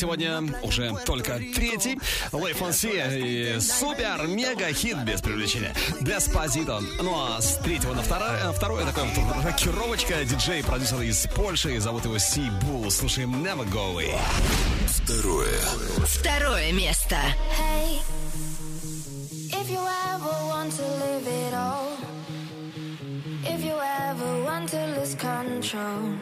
Сегодня уже только третий. Лэй Фонси и супер мега хит без привлечения. Деспозито. Ну а с третьего на второе, второе такое вот рокировочка. Диджей, продюсер из Польши. Зовут его Си Бул. Слушаем Never Go Away. Второе. Второе место. Hey, if you ever want to live it all, if you ever want to lose control,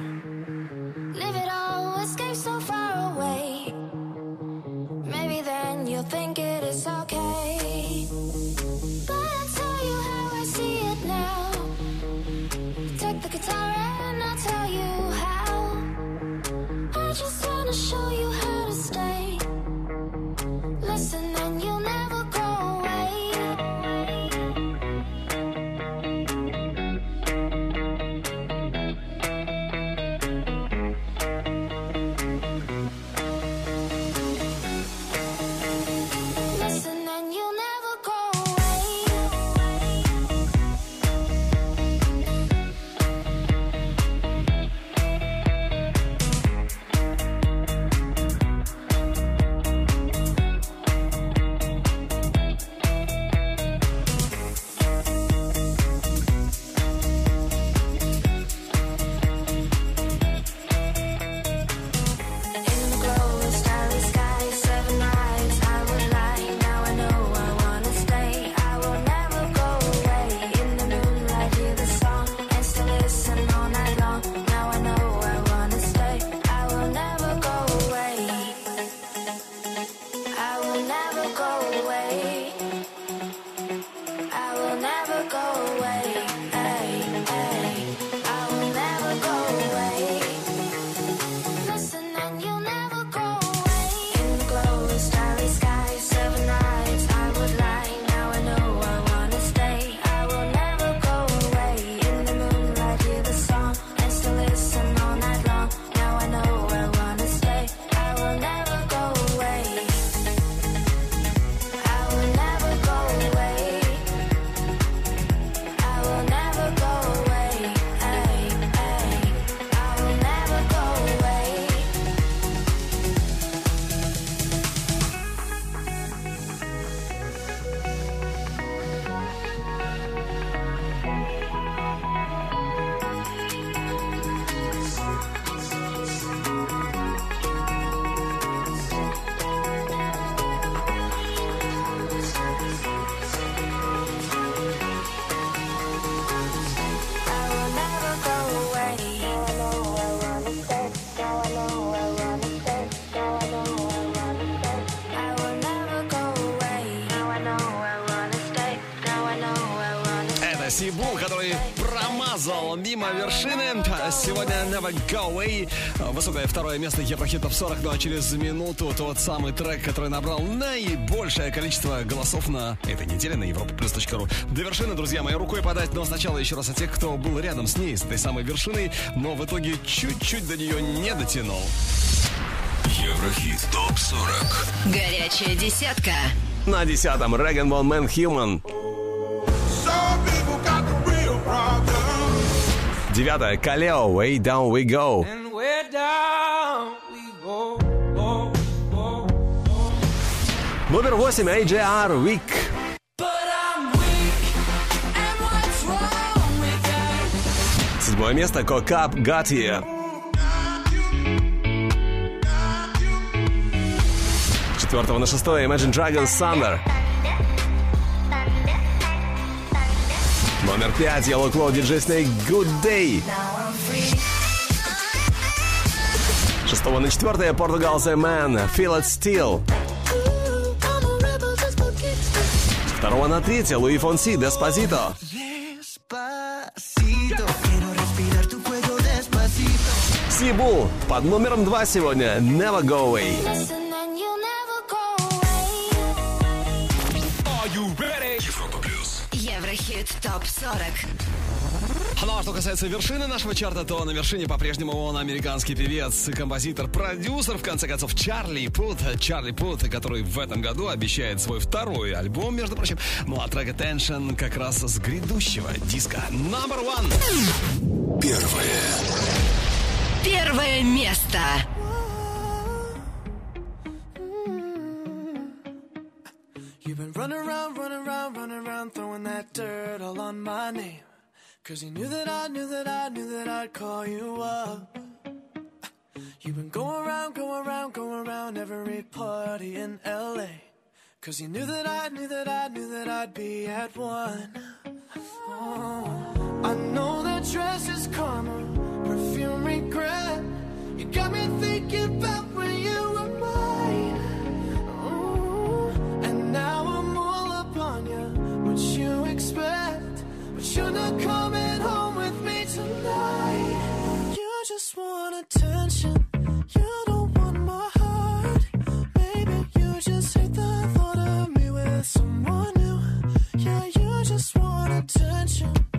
мимо вершины. Сегодня Never Go Away. Высокое второе место Еврохит Топ 40. Ну а через минуту тот самый трек, который набрал наибольшее количество голосов на этой неделе на europaplus.ru. До вершины, друзья мои, рукой подать. Но сначала еще раз о тех, кто был рядом с ней, с этой самой вершиной, но в итоге чуть-чуть до нее не дотянул. Еврохит ТОП 40. Горячая десятка. На десятом Рэган Бон Мэн Human. Девятое Калео Way Down We Go. And where down we go, go, go. Номер восемь AJR Week. Седьмое место Кокап. С Четвертого на шестое Imagine Dragons Thunder. Номер пять Yellow Claw DJ Snake Good Day. Шестого на четвертое Portugal The Man Feel It Still. С Второго на третье Луи Фонси Деспозито. Сибул под номером два сегодня Never Go Away. Еврохит топ 40. Ну а что касается вершины нашего чарта, то на вершине по-прежнему он американский певец, композитор, продюсер, в конце концов, Чарли Пут. Чарли Пут, который в этом году обещает свой второй альбом, между прочим. Ну а трек Attention как раз с грядущего диска. Number one. Первое. Первое место. Cause you knew that I knew that I knew that I'd call you up. You've been going around, going around, going around every party in LA. Cause you knew that I knew that I knew that I'd be at one. Oh, I know that dress is karma, perfume regret. You got me thinking about when you were mine. Ooh, and now I'm all up on. What you expect? But you're not coming just want attention. You don't want my heart. Maybe you just hate the thought of me with someone new. Yeah, you just want attention.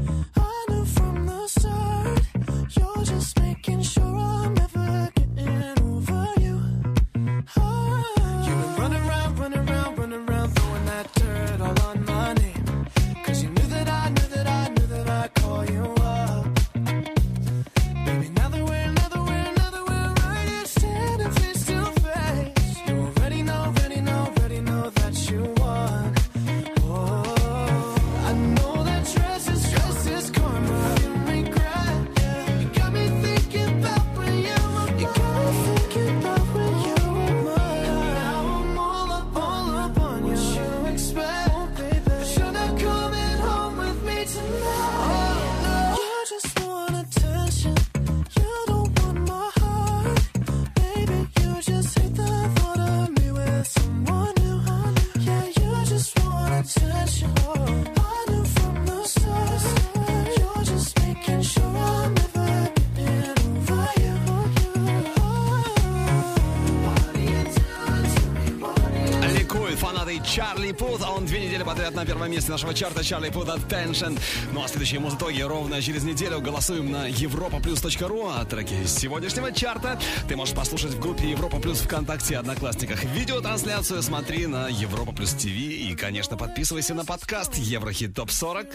На первом месте нашего чарта Чарли Пут Attention. Ну а следующие музытоги ровно через неделю голосуем на europaplus.ru. А треки сегодняшнего чарта ты можешь послушать в группе Европа Плюс ВКонтакте и Одноклассниках. Видеотрансляцию смотри на Европа Плюс ТВ. И, конечно, подписывайся на подкаст Еврохит Топ 40.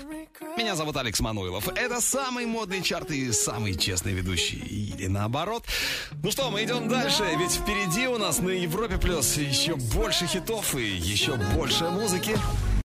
Меня зовут Алекс Мануилов. Это самый модный чарт и самый честный ведущий. Или наоборот. Ну что, мы идем дальше, ведь впереди у нас на Европе Плюс еще больше хитов и еще больше музыки.